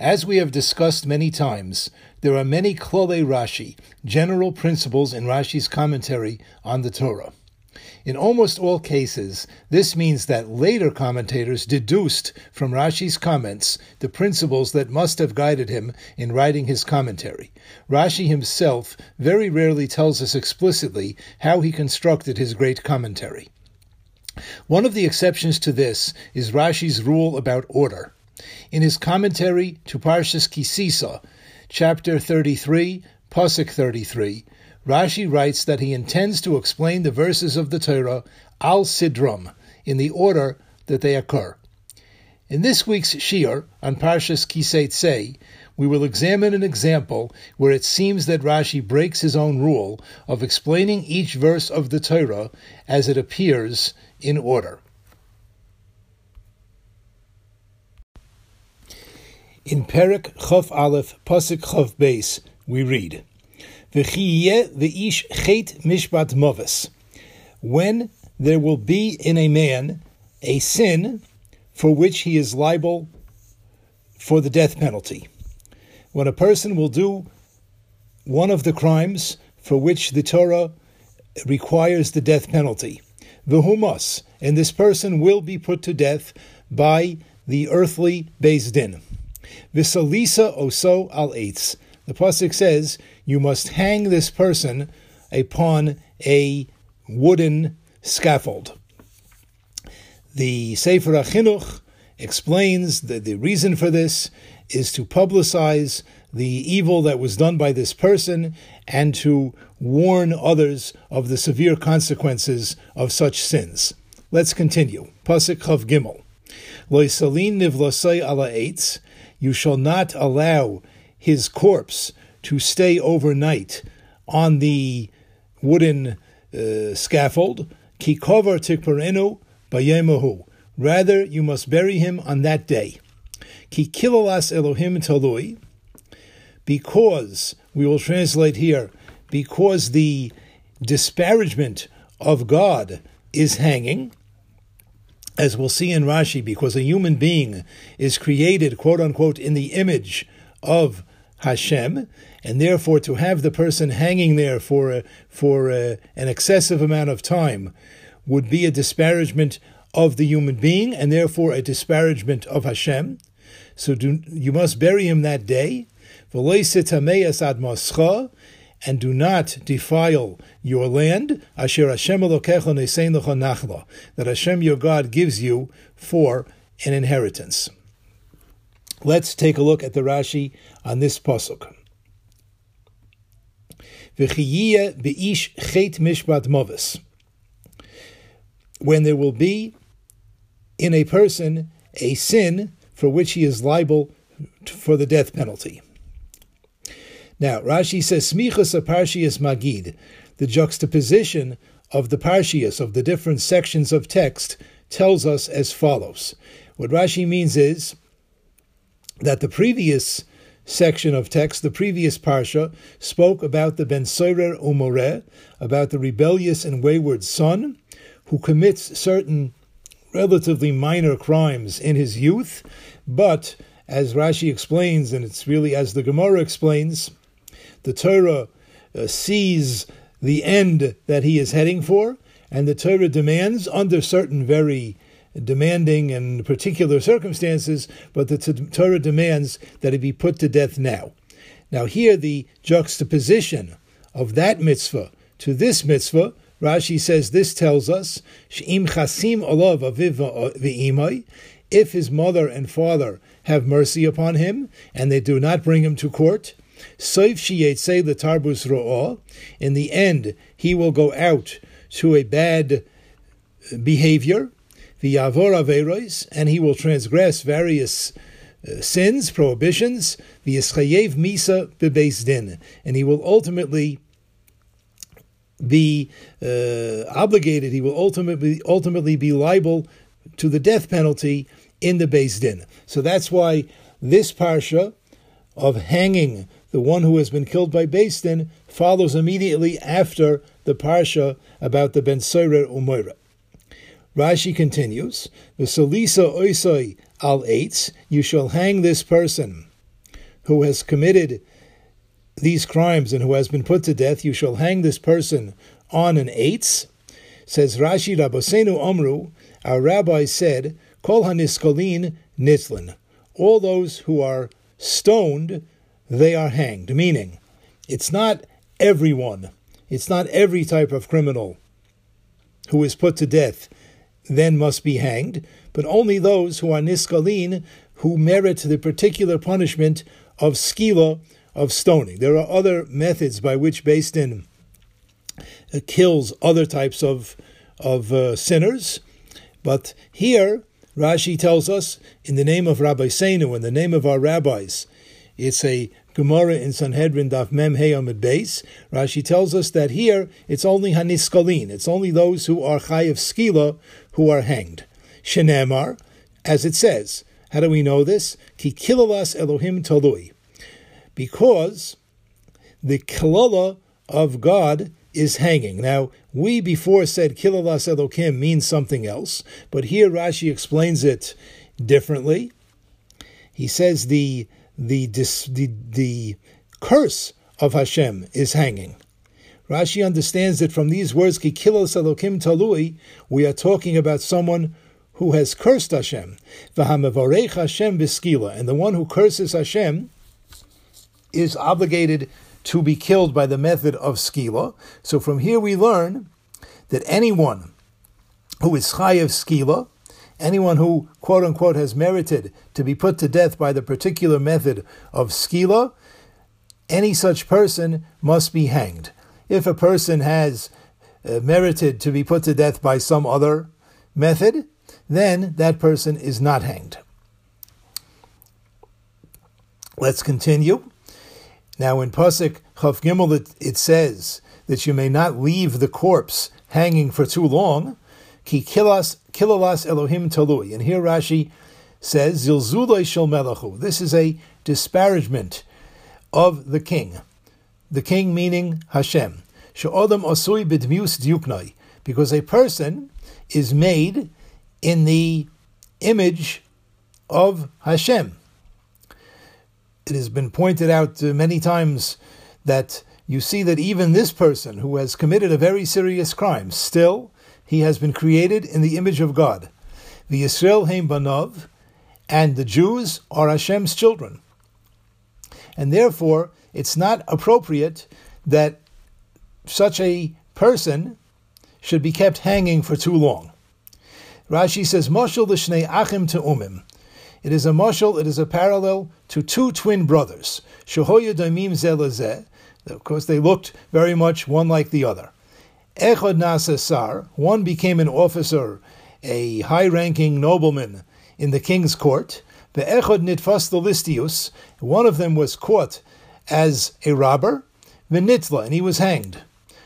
As we have discussed many times, there are many klole Rashi, general principles in Rashi's commentary on the Torah. In almost all cases, this means that later commentators deduced from Rashi's comments the principles that must have guided him in writing his commentary. Rashi himself very rarely tells us explicitly how he constructed his great commentary. One of the exceptions to this is Rashi's rule about order. In his commentary to Parshas Kisisa, chapter 33, Pasuk 33, Rashi writes that he intends to explain the verses of the Torah al sidram in the order that they occur. In this week's Shiur on Parshas Kisei we will examine an example where it seems that Rashi breaks his own rule of explaining each verse of the Torah as it appears in order. In Perik Chof Aleph Pasuk Chof Beis, we read, "V'chiyeh v'ish chet mishpat moves." When there will be in a man a sin for which he is liable for the death penalty. When a person will do one of the crimes for which the Torah requires the death penalty, the and this person will be put to death by the earthly Beis Din. Visalisa oso al eitz. The pasuk says you must hang this person upon a wooden scaffold. The Sefer HaChinuch explains that the reason for this is to publicize the evil that was done by this person and to warn others of the severe consequences of such sins. Let's continue. Pasuk Chav Gimel. Loisalin nivlasai ala eitz you shall not allow his corpse to stay overnight on the wooden uh, scaffold. Ki kovar tikparenu bayemahu. Rather, you must bury him on that day. Ki Elohim talui. Because, we will translate here, because the disparagement of God is hanging, as we'll see in Rashi, because a human being is created, quote unquote, in the image of Hashem, and therefore to have the person hanging there for a, for a, an excessive amount of time would be a disparagement of the human being, and therefore a disparagement of Hashem. So do, you must bury him that day and do not defile your land, asher Hashem nachla, that Hashem your God gives you for an inheritance. Let's take a look at the Rashi on this pasuk. When there will be in a person a sin for which he is liable for the death penalty. Now, Rashi says, Smichas Parshias Magid, the juxtaposition of the Parshias, of the different sections of text, tells us as follows. What Rashi means is that the previous section of text, the previous Parsha, spoke about the Ben Umoreh, about the rebellious and wayward son, who commits certain relatively minor crimes in his youth, but as Rashi explains, and it's really as the Gemara explains, the Torah uh, sees the end that he is heading for, and the Torah demands, under certain very demanding and particular circumstances, but the Torah demands that he be put to death now. Now, here the juxtaposition of that mitzvah to this mitzvah, Rashi says this tells us, aviv if his mother and father have mercy upon him, and they do not bring him to court, Soif shiyetze the tarbus ro'ah. In the end, he will go out to a bad behavior, the yavor averos, and he will transgress various uh, sins, prohibitions, the yischayev misa bebeis din, and he will ultimately be uh, obligated, he will ultimately ultimately be liable to the death penalty in the Beis Din. So that's why this parsha of hanging the one who has been killed by Din follows immediately after the parsha about the Ben Sorer Umoira. Rashi continues, V'solisa oisoi al eitz, you shall hang this person who has committed these crimes and who has been put to death, you shall hang this person on an eitz. Says Rashi Rabosenu Omru, our rabbi said, Kol haniskolin nitzlin. All those who are stoned, they are hanged. Meaning, it's not everyone, it's not every type of criminal who is put to death then must be hanged, but only those who are niskalin, who merit the particular punishment of skila, of stoning. There are other methods by which Din uh, kills other types of, of uh, sinners, but here Rashi tells us, in the name of Rabosenu, in the name of our rabbis, it's a Gemara in Sanhedrin Daf Mem Hey Amid Beis. Rashi tells us that here it's only Haniskalin, it's only those who are Chayiv Skila who are hanged. Shenemar, as it says. How do we know this? Ki kilalas Elohim talui. Because the kilala of God is hanging. Now, we before said kilalas Elohim means something else, but here Rashi explains it differently. He says the the, the, the curse of Hashem is hanging. Rashi understands that from these words, Kikilos Elokim Talui, we are talking about someone who has cursed Hashem. V'hamevarech Hashem biskila. And the one who curses Hashem is obligated to be killed by the method of skila. So from here we learn that anyone who is chayav skila, anyone who, quote unquote, has merited to be put to death by the particular method of skila, any such person must be hanged. If a person has uh, merited to be put to death by some other method, then that person is not hanged. Let's continue. Now, in Pasuk Chav Gimel, it, it says that you may not leave the corpse hanging for too long. Ki kilas kilalas Elohim talui. And here Rashi says zilzulay shel melachu. This is a disparagement of the king. The king meaning Hashem. She'odam osui b'dmius diuknai. Because a person is made in the image of Hashem. It has been pointed out many times that you see that even this person who has committed a very serious crime, still he has been created in the image of God. The Yisrael Heim Banov, and the Jews are Hashem's children. And therefore, it's not appropriate that such a person should be kept hanging for too long. Rashi says, Moshel l'shnei achim to umim." It is a moshel, it is a parallel to two twin brothers. Shehoya daimim zelazeh. Of course, they looked very much one like the other. Echad Nasasar, one became an officer, a high ranking nobleman in the king's court. The Echad Nitfas Listius, one of them was caught as a robber, Vinitla, and he was hanged.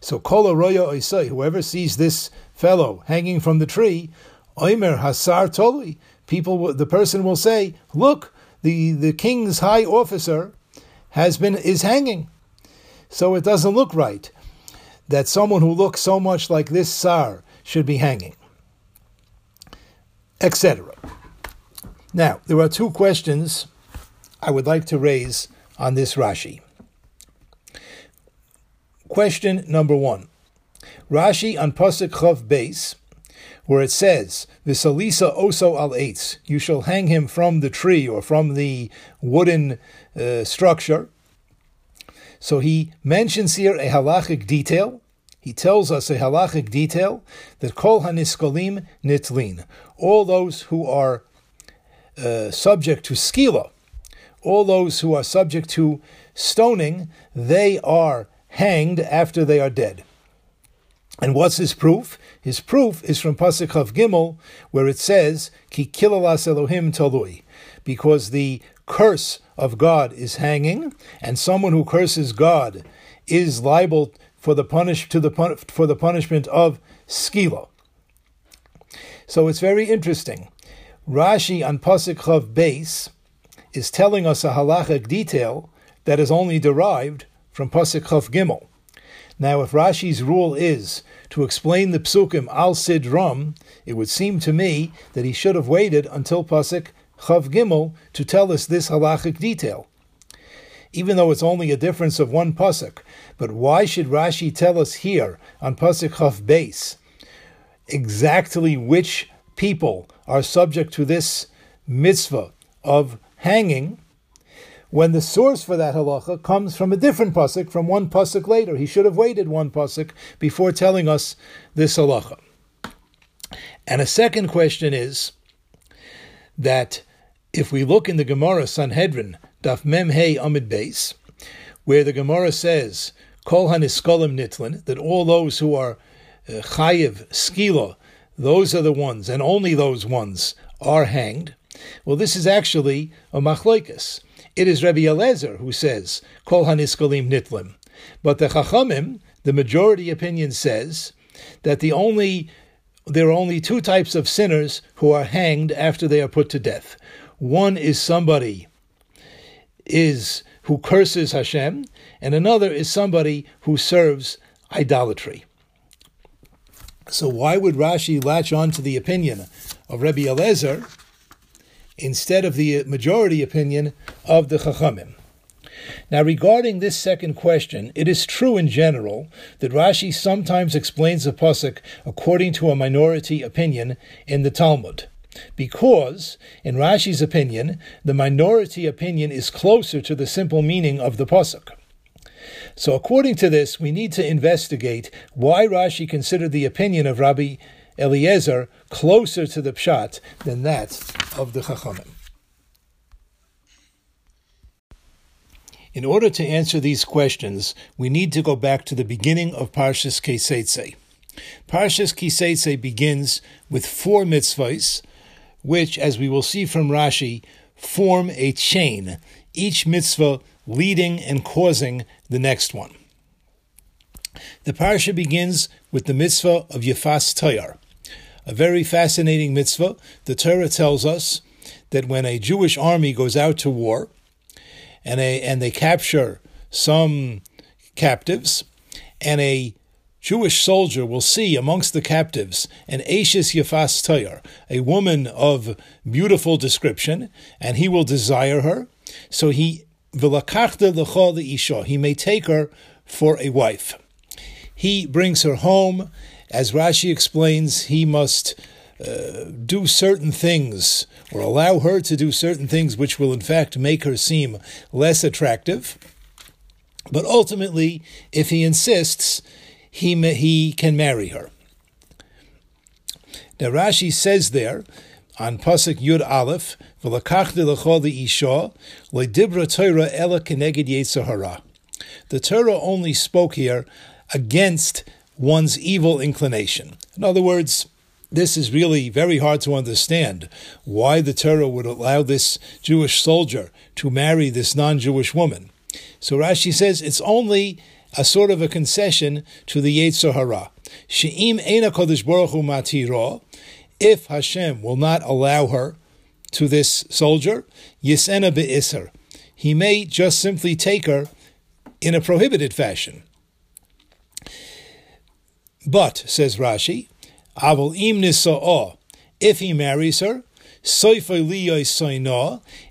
So Kola Roya Oisai, whoever sees this fellow hanging from the tree, Oimer Hasar Toli, people, the person will say, look, the, the king's high officer has been is hanging. So it doesn't look right that someone who looks so much like this Sar should be hanging, etc. Now, there are two questions I would like to raise on this Rashi. Question number one Rashi on Pasuk Chav Beis, where it says, Visalisa oso al eitz, you shall hang him from the tree or from the wooden uh, structure. So he mentions here a halachic detail. He tells us a halachic detail that kol haniskolim nitlin, all those who are uh, subject to skila, all those who are subject to stoning, they are hanged after they are dead. And what's his proof? His proof is from Pasuk of Gimel, where it says, Ki Elohim talui, because the curse of God is hanging, and someone who curses God is liable for the punish to the pun- for the punishment of skila. So it's very interesting. Rashi on Pasuk Chav Beis is telling us a halachic detail that is only derived from Pasuk Chav Gimel. Now, if Rashi's rule is to explain the psukim al sidram, it would seem to me that he should have waited until Pasuk Chav Gimel to tell us this halachic detail. Even though it's only a difference of one pasuk, but why should Rashi tell us here on Pasuk Chav Beis exactly which people are subject to this mitzvah of hanging? when the source for that halacha comes from a different pasuk, from one pasuk later. He should have waited one pasuk before telling us this halacha. And a second question is that if we look in the Gemara Sanhedrin, Daf Mem Hey Amid Beis, where the Gemara says, Kol Haniskolim Nitlin, that all those who are uh, Chayiv, Skila, those are the ones, and only those ones, are hanged. Well, this is actually a machloikas. It is Rabbi Eliezer who says, Kol haniskolim nitlim. But the Chachamim, the majority opinion says that the only there are only two types of sinners who are hanged after they are put to death. One is somebody is who curses Hashem, and another is somebody who serves idolatry. So why would Rashi latch on to the opinion of Rabbi Eliezer instead of the majority opinion of the Chachamim. Now, regarding this second question, it is true in general that Rashi sometimes explains the pasuk according to a minority opinion in the Talmud, because, in Rashi's opinion, the minority opinion is closer to the simple meaning of the pasuk. So, according to this, we need to investigate why Rashi considered the opinion of Rabbi Eliezer closer to the pshat than that of the Chachamim. In order to answer these questions, we need to go back to the beginning of Parshas Kiseitse. Parshas Kiseitse begins with four mitzvahs, which, as we will see from Rashi, form a chain, each mitzvah leading and causing the next one. The parsha begins with the mitzvah of Yefas Toyar, a very fascinating mitzvah. The Torah tells us that when a Jewish army goes out to war and, a, and they capture some captives, and a Jewish soldier will see amongst the captives an Ashes Yafas Toyar, a woman of beautiful description, and he will desire her. So he he may take her for a wife. He brings her home as Rashi explains, he must uh, do certain things or allow her to do certain things which will in fact make her seem less attractive. But ultimately, if he insists, he, he can marry her. Now Rashi says there on Pasuk Yud Aleph, "V'lakachti l'chol isha le'dibra Torah ela keneged Yetzer Hara." The Torah only spoke here against one's evil inclination. In other words, this is really very hard to understand why the Torah would allow this Jewish soldier to marry this non Jewish woman. So Rashi says it's only a sort of a concession to the Yetzer Hara. She'im Eina Kodesh Baruch Hu Matiro, if Hashem will not allow her to this soldier, Yisena Be'isr, he may just simply take her in a prohibited fashion. But, says Rashi, Avol im nisa'ah, if he marries her,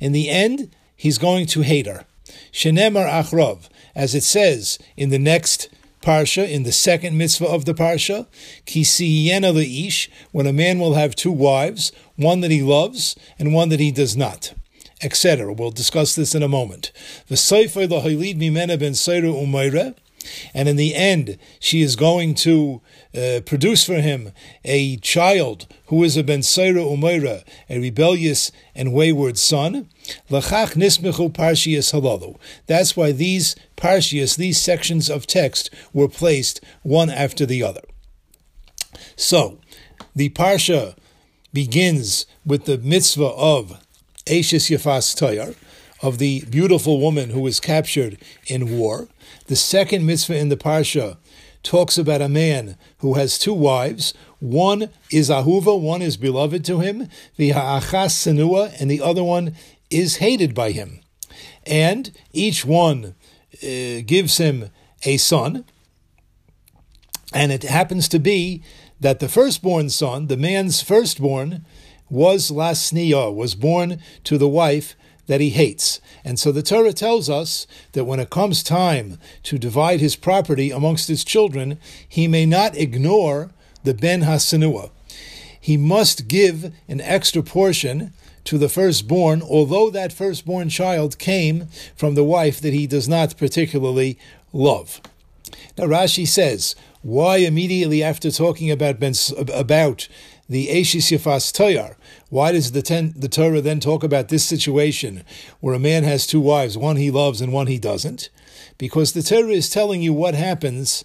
in the end, he's going to hate her. Shenemar achrov, as it says in the next parsha, in the second mitzvah of the parsha, kisiyena leish, when a man will have two wives, one that he loves and one that he does not, etc. We'll discuss this in a moment. Mimena ben and in the end, she is going to uh, produce for him a child who is a ben Saira Umayra, a rebellious and wayward son. Halalu. That's why these parshias, these sections of text, were placed one after the other. So, the parsha begins with the mitzvah of Ashes Yafas Toyar, of the beautiful woman who was captured in war. The second mitzvah in the parsha talks about a man who has two wives. One is ahuva, one is beloved to him, the v'ha'achas senua, and the other one is hated by him. And each one uh, gives him a son, and it happens to be that the firstborn son, the man's firstborn, was lasniya, was born to the wife that he hates. And so the Torah tells us that when it comes time to divide his property amongst his children, he may not ignore the ben hasanua. He must give an extra portion to the firstborn, although that firstborn child came from the wife that he does not particularly love. Now Rashi says, why immediately after talking about ben, about the Eshis Yafas Toyar, why does the, ten, the Torah then talk about this situation where a man has two wives, one he loves and one he doesn't? Because the Torah is telling you what happens,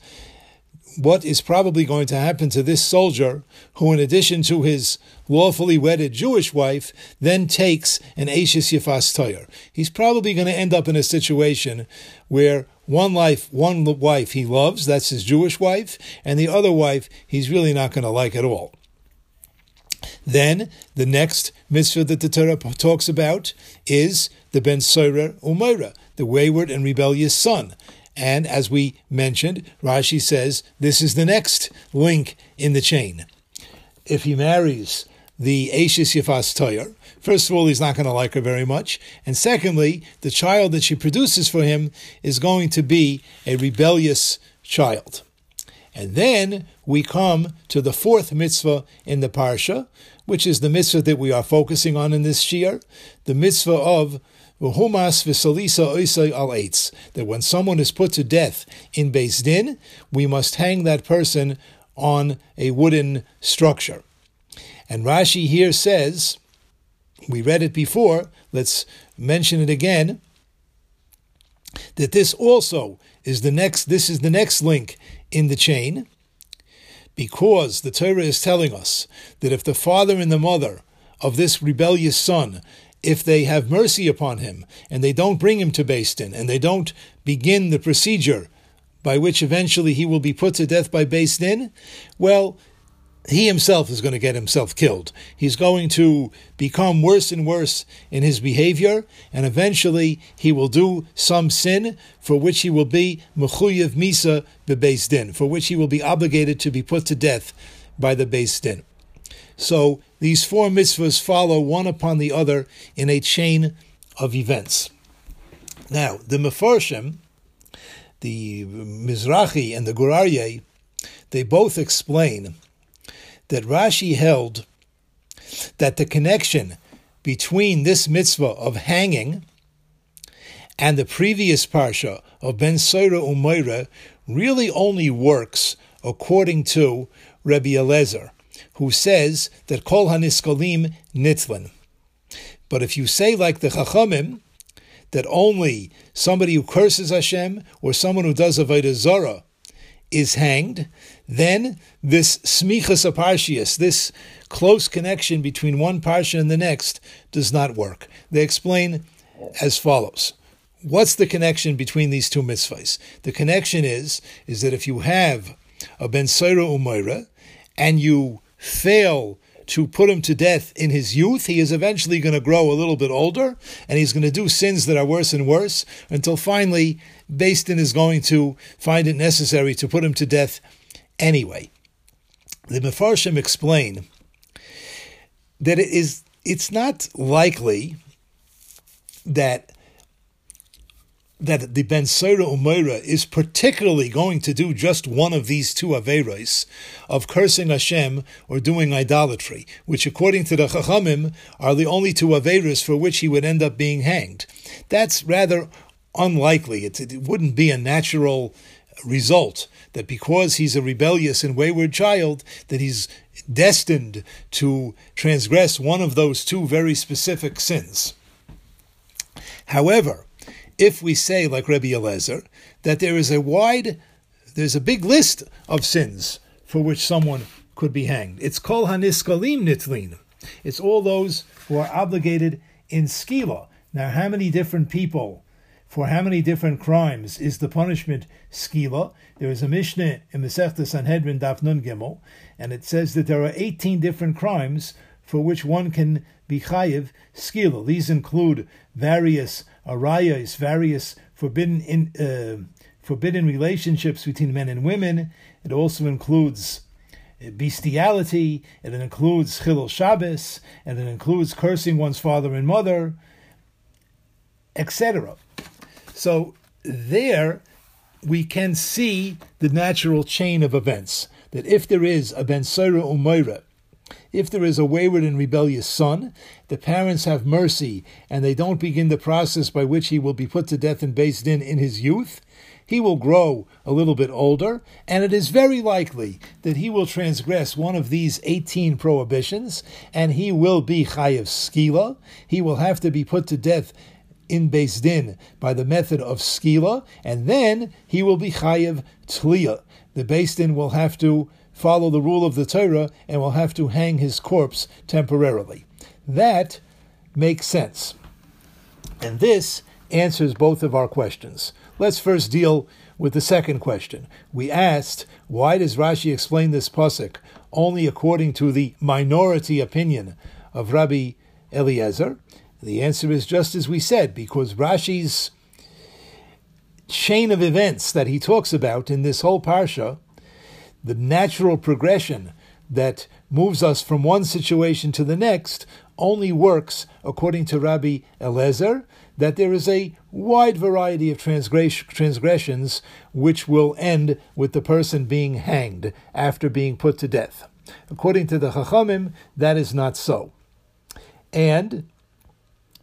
what is probably going to happen to this soldier who, in addition to his lawfully wedded Jewish wife, then takes an Ashes Yafas Toyer. He's probably going to end up in a situation where one life, one wife he loves, that's his Jewish wife, and the other wife he's really not going to like at all. Then the next mitzvah that the Torah talks about is the Ben Sorer Umayra, the wayward and rebellious son. And as we mentioned, Rashi says this is the next link in the chain. If he marries the Ashes Yafas Toyer, first of all, he's not going to like her very much. And secondly, the child that she produces for him is going to be a rebellious child. And then we come to the fourth mitzvah in the parsha, which is the mitzvah that we are focusing on in this shiur, the mitzvah of V'humas v'salisa oisai al eitz, that when someone is put to death in Beis Din, we must hang that person on a wooden structure. And Rashi here says, we read it before, let's mention it again, that this also is the next this is the next link in the chain because the Torah is telling us that if the father and the mother of this rebellious son, if they have mercy upon him and they don't bring him to Din and they don't begin the procedure by which eventually he will be put to death by Din, well, he himself is going to get himself killed. He's going to become worse and worse in his behavior, and eventually he will do some sin for which he will be mechuyev misa bebeis din, for which he will be obligated to be put to death by the beis din. So these four mitzvahs follow one upon the other in a chain of events. Now the mefarshim, the Mizrahi and the Gur Aryeh, they both explain that Rashi held that the connection between this mitzvah of hanging and the previous parsha of Ben Sora Umayra really only works according to Rabbi Eliezer, who says that Kol Haniskalim Nitlin. But if you say like the Chachamim, that only somebody who curses Hashem or someone who does Avodah Zorah is hanged, then this smichas aparshias, this close connection between one parsha and the next, does not work. They explain as follows. What's the connection between these two mitzvahs? The connection is, is that if you have a Ben Saira Umayra and you fail to put him to death in his youth, he is eventually going to grow a little bit older and he's going to do sins that are worse and worse until finally Beis Din is going to find it necessary to put him to death anyway. The Mefarshim explain that it is it's not likely that that the Ben Sira Umayra is particularly going to do just one of these two Averos of cursing Hashem or doing idolatry, which according to the Chachamim are the only two Averos for which he would end up being hanged. That's rather unlikely. It, it wouldn't be a natural result that because he's a rebellious and wayward child, that he's destined to transgress one of those two very specific sins. However, if we say, like Rabbi Eliezer, that there is a wide, there's a big list of sins for which someone could be hanged. It's kol haniskalim nitlin. It's all those who are obligated in skila. Now, how many different people for how many different crimes is the punishment skila? There is a Mishnah in Masechta Sanhedrin Daf Nun Gimel, and it says that there are 18 different crimes for which one can be chayiv skila. These include various arayas, various forbidden in, uh, forbidden relationships between men and women. It also includes bestiality, it includes chilul Shabbos, and it includes cursing one's father and mother, etc. So there we can see the natural chain of events. That if there is a Ben Sira Umayra, if there is a wayward and rebellious son, the parents have mercy and they don't begin the process by which he will be put to death and based in in his youth, he will grow a little bit older, and it is very likely that he will transgress one of these 18 prohibitions, and he will be chayiv skila. He will have to be put to death in Beis Din by the method of skila, and then he will be chayiv tliya. The Beis Din will have to follow the rule of the Torah and will have to hang his corpse temporarily. That makes sense. And this answers both of our questions. Let's first deal with the second question. We asked, why does Rashi explain this pasuk only according to the minority opinion of Rabbi Eliezer? The answer is just as we said, because Rashi's chain of events that he talks about in this whole parsha, the natural progression that moves us from one situation to the next, only works according to Rabbi Eliezer, that there is a wide variety of transgressions which will end with the person being hanged after being put to death. According to the Chachamim, that is not so. And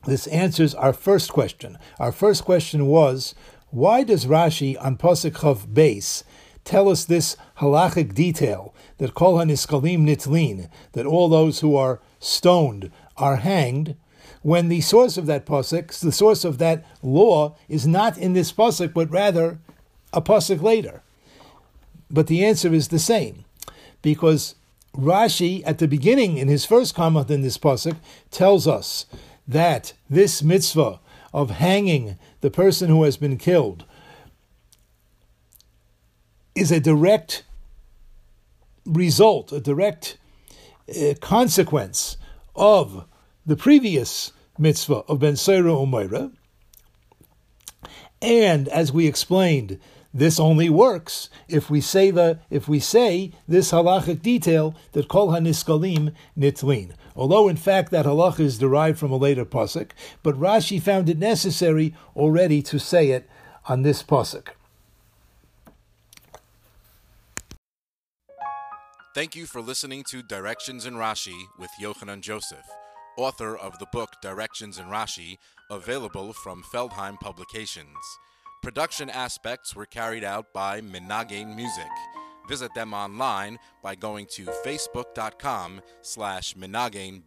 this answers our first question. Our first question was, why does Rashi on Pasuk Chav Beis tell us this halachic detail that kol haniskalim nitlin, that all those who are stoned are hanged, when the source of that pasuk, the source of that law, is not in this pasuk, but rather a pasuk later. But the answer is the same, because Rashi, at the beginning, in his first comment in this pasuk, tells us that this mitzvah of hanging the person who has been killed is a direct result, a direct uh, consequence of the previous mitzvah of Ben Seira Umayra. And as we explained, this only works if we say the if we say this halachic detail that kol haniskalim nitlin. Although in fact that halacha is derived from a later pasuk, but Rashi found it necessary already to say it on this pasuk. Thank you for listening to Directions in Rashi with Yochanan Joseph author of the book Directions in Rashi, available from Feldheim Publications. Production aspects were carried out by Minagain Music. Visit them online by going to facebook.com slash Minagain